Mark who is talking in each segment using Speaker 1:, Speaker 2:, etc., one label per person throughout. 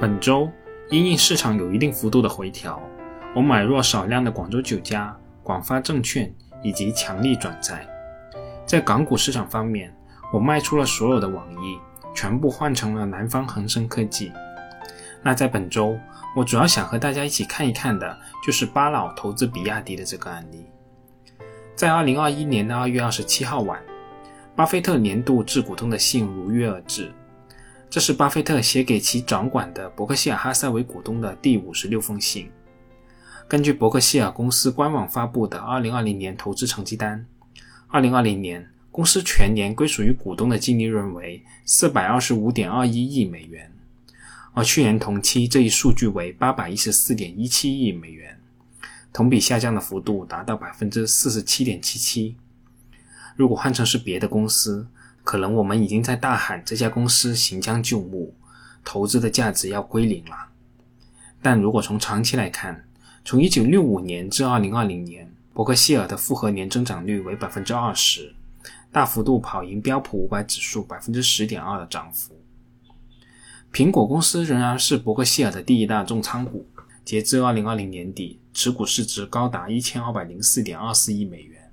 Speaker 1: 本周因应市场有一定幅度的回调，我买入了少量的广州酒家、广发证券以及强力转债。在港股市场方面，我卖出了所有的网易，全部换成了南方恒生科技。那在本周，我主要想和大家一起看一看的就是巴老投资比亚迪的这个案例。在二零二一年的二月二十七号晚，巴菲特年度致股东的信如约而至。这是巴菲特写给其掌管的伯克希尔哈撒韦股东的第五十六封信。根据伯克希尔公司官网发布的二零二零年投资成绩单，二零二零年公司全年归属于股东的净利润为四百二十五点二一亿美元，而去年同期这一数据为八百一十四点一七亿美元，同比下降的幅度达到百分之四十七点七七。如果换成是别的公司，可能我们已经在大喊这家公司行将就木，投资的价值要归零了。但如果从长期来看，从1965年至2020年，伯克希尔的复合年增长率为百分之二十，大幅度跑赢标普五百指数百分之十点二的涨幅。苹果公司仍然是伯克希尔的第一大重仓股，截至2020年底，持股市值高达1204.24亿美元。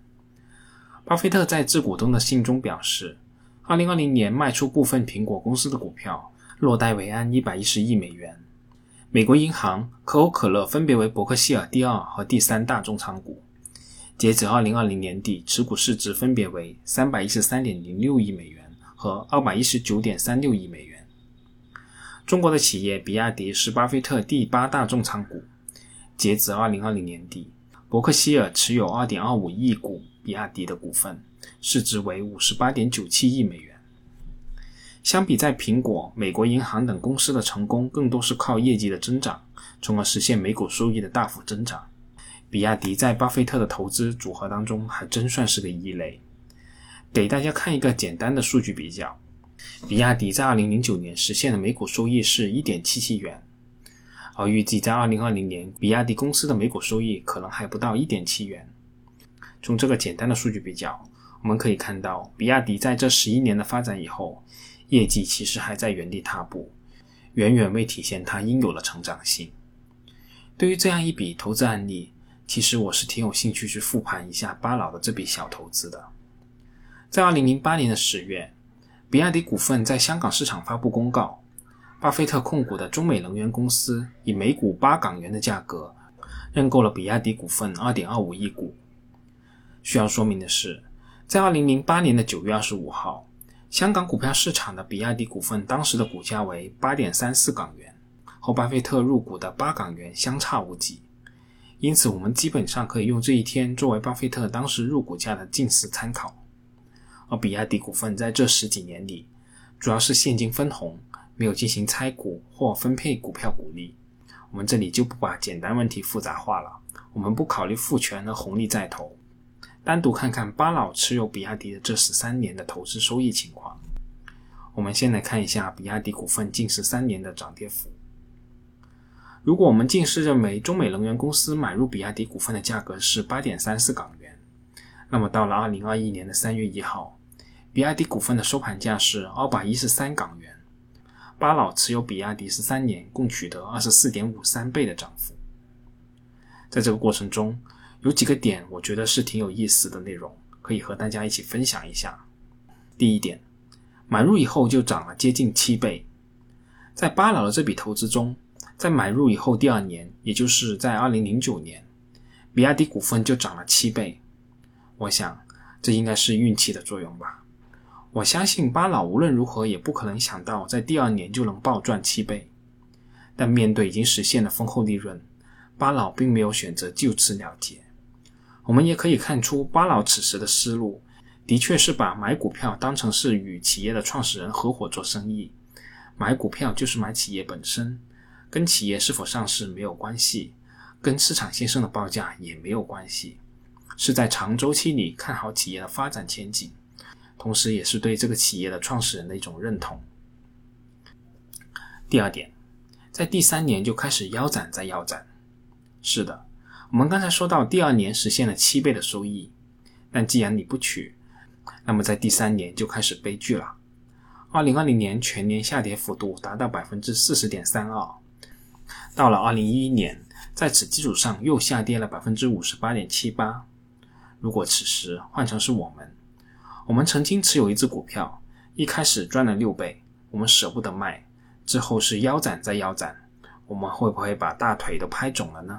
Speaker 1: 巴菲特在致股东的信中表示。二零二零年卖出部分苹果公司的股票，落袋为安一百一十亿美元。美国银行、可口可乐分别为伯克希尔第二和第三大重仓股。截止二零二零年底，持股市值分别为三百一十三点零六亿美元和二百一十九点三六亿美元。中国的企业比亚迪是巴菲特第八大重仓股。截止二零二零年底，伯克希尔持有二点二五亿股比亚迪的股份。市值为五十八点九七亿美元。相比在苹果、美国银行等公司的成功，更多是靠业绩的增长，从而实现每股收益的大幅增长。比亚迪在巴菲特的投资组合当中，还真算是个异类。给大家看一个简单的数据比较：比亚迪在二零零九年实现的每股收益是一点七七元，而预计在二零二零年，比亚迪公司的每股收益可能还不到一点七元。从这个简单的数据比较。我们可以看到，比亚迪在这十一年的发展以后，业绩其实还在原地踏步，远远未体现它应有的成长性。对于这样一笔投资案例，其实我是挺有兴趣去复盘一下巴老的这笔小投资的。在二零零八年的十月，比亚迪股份在香港市场发布公告，巴菲特控股的中美能源公司以每股八港元的价格认购了比亚迪股份二点二五亿股。需要说明的是。在二零零八年的九月二十五号，香港股票市场的比亚迪股份当时的股价为八点三四港元，和巴菲特入股的八港元相差无几。因此，我们基本上可以用这一天作为巴菲特当时入股价的近似参考。而比亚迪股份在这十几年里，主要是现金分红，没有进行拆股或分配股票股利。我们这里就不把简单问题复杂化了，我们不考虑复权和红利在投。单独看看巴老持有比亚迪的这十三年的投资收益情况。我们先来看一下比亚迪股份近十三年的涨跌幅。如果我们近视认为中美能源公司买入比亚迪股份的价格是八点三四港元，那么到了二零二一年的三月一号，比亚迪股份的收盘价是二百一十三港元。巴老持有比亚迪十三年，共取得二十四点五三倍的涨幅。在这个过程中，有几个点，我觉得是挺有意思的内容，可以和大家一起分享一下。第一点，买入以后就涨了接近七倍。在巴老的这笔投资中，在买入以后第二年，也就是在二零零九年，比亚迪股份就涨了七倍。我想，这应该是运气的作用吧。我相信巴老无论如何也不可能想到在第二年就能暴赚七倍。但面对已经实现的丰厚利润，巴老并没有选择就此了结。我们也可以看出，巴老此时的思路的确是把买股票当成是与企业的创始人合伙做生意，买股票就是买企业本身，跟企业是否上市没有关系，跟市场先生的报价也没有关系，是在长周期里看好企业的发展前景，同时也是对这个企业的创始人的一种认同。第二点，在第三年就开始腰斩再腰斩，是的。我们刚才说到，第二年实现了七倍的收益，但既然你不取，那么在第三年就开始悲剧了。二零二零年全年下跌幅度达到百分之四十点三二，到了二零一一年，在此基础上又下跌了百分之五十八点七八。如果此时换成是我们，我们曾经持有一只股票，一开始赚了六倍，我们舍不得卖，之后是腰斩再腰斩，我们会不会把大腿都拍肿了呢？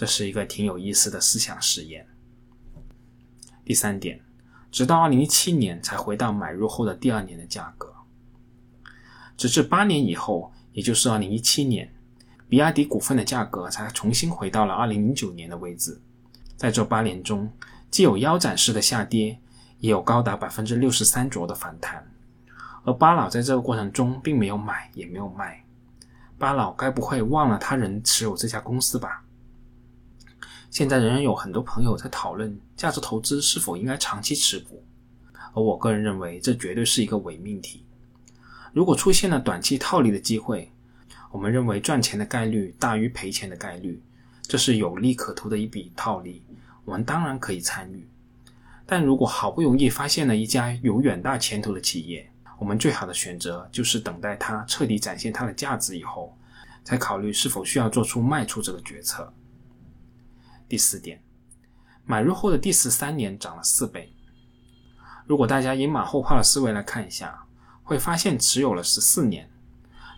Speaker 1: 这是一个挺有意思的思想实验。第三点。直到二零一七年才回到买入后的第二年的价格，直至八年以后，也就是二零一七年，比亚迪股份的价格才重新回到了二零零九年的位置。在这八年中，既有腰斩式的下跌，也有高达百分之六十三左右的反弹。而巴老在这个过程中并没有买，也没有卖。巴老该不会忘了他人持有这家公司吧？现在仍然有很多朋友在讨论价值投资是否应该长期持股，而我个人认为这绝对是一个伪命题。如果出现了短期套利的机会，我们认为赚钱的概率大于赔钱的概率，这是有利可图的一笔套利，我们当然可以参与。但如果好不容易发现了一家有远大前途的企业，我们最好的选择就是等待它彻底展现它的价值以后，才考虑是否需要做出卖出这个决策。第四点，买入后的第十三年涨了四倍。如果大家以马后炮的思维来看一下，会发现持有了十四年，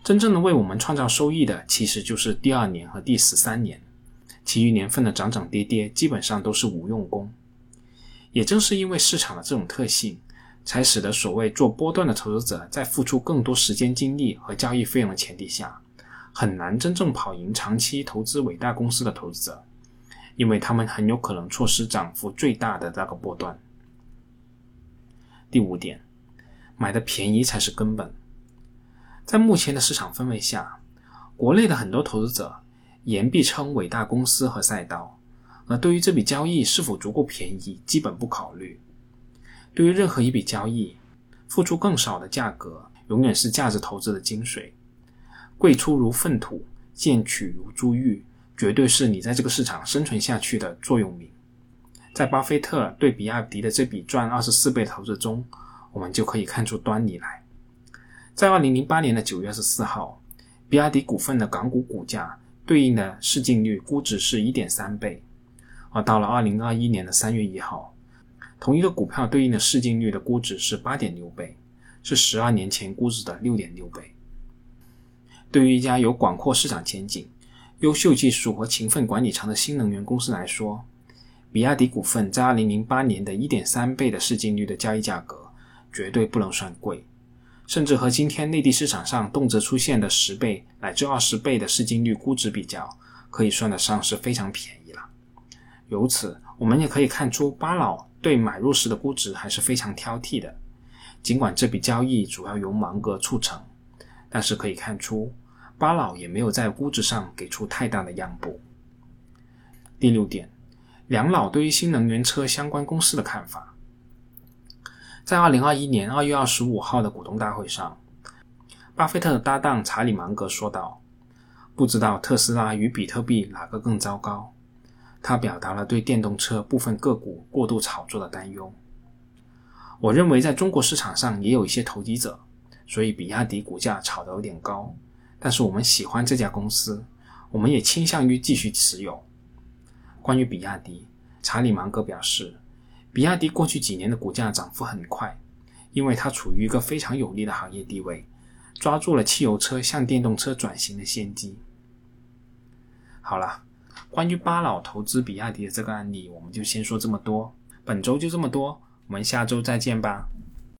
Speaker 1: 真正的为我们创造收益的其实就是第二年和第十三年，其余年份的涨涨跌跌基本上都是无用功。也正是因为市场的这种特性，才使得所谓做波段的投资者在付出更多时间精力和交易费用的前提下，很难真正跑赢长期投资伟大公司的投资者。因为他们很有可能错失涨幅最大的那个波段。第五点，买的便宜才是根本。在目前的市场氛围下，国内的很多投资者言必称伟大公司和赛道，而对于这笔交易是否足够便宜，基本不考虑。对于任何一笔交易，付出更少的价格，永远是价值投资的精髓。贵出如粪土，贱取如珠玉。绝对是你在这个市场生存下去的座右铭。在巴菲特对比亚迪的这笔赚二十四倍投资中，我们就可以看出端倪来。在二零零八年的九月二十四号，比亚迪股份的港股股价对应的市净率估值是一点三倍，而到了二零二一年的三月一号，同一个股票对应的市净率的估值是八点六倍，是十二年前估值的六点六倍。对于一家有广阔市场前景，优秀技术和勤奋管理层的新能源公司来说，比亚迪股份在2008年的1.3倍的市净率的交易价格，绝对不能算贵，甚至和今天内地市场上动辄出现的十倍乃至二十倍的市净率估值比较，可以算得上是非常便宜了。由此，我们也可以看出巴老对买入时的估值还是非常挑剔的。尽管这笔交易主要由芒格促成，但是可以看出。巴老也没有在估值上给出太大的让步。第六点，梁老对于新能源车相关公司的看法。在二零二一年二月二十五号的股东大会上，巴菲特的搭档查理芒格说道：“不知道特斯拉与比特币哪个更糟糕。”他表达了对电动车部分个股过度炒作的担忧。我认为在中国市场上也有一些投机者，所以比亚迪股价炒得有点高。但是我们喜欢这家公司，我们也倾向于继续持有。关于比亚迪，查理芒格表示，比亚迪过去几年的股价涨幅很快，因为它处于一个非常有利的行业地位，抓住了汽油车向电动车转型的先机。好了，关于巴老投资比亚迪的这个案例，我们就先说这么多。本周就这么多，我们下周再见吧。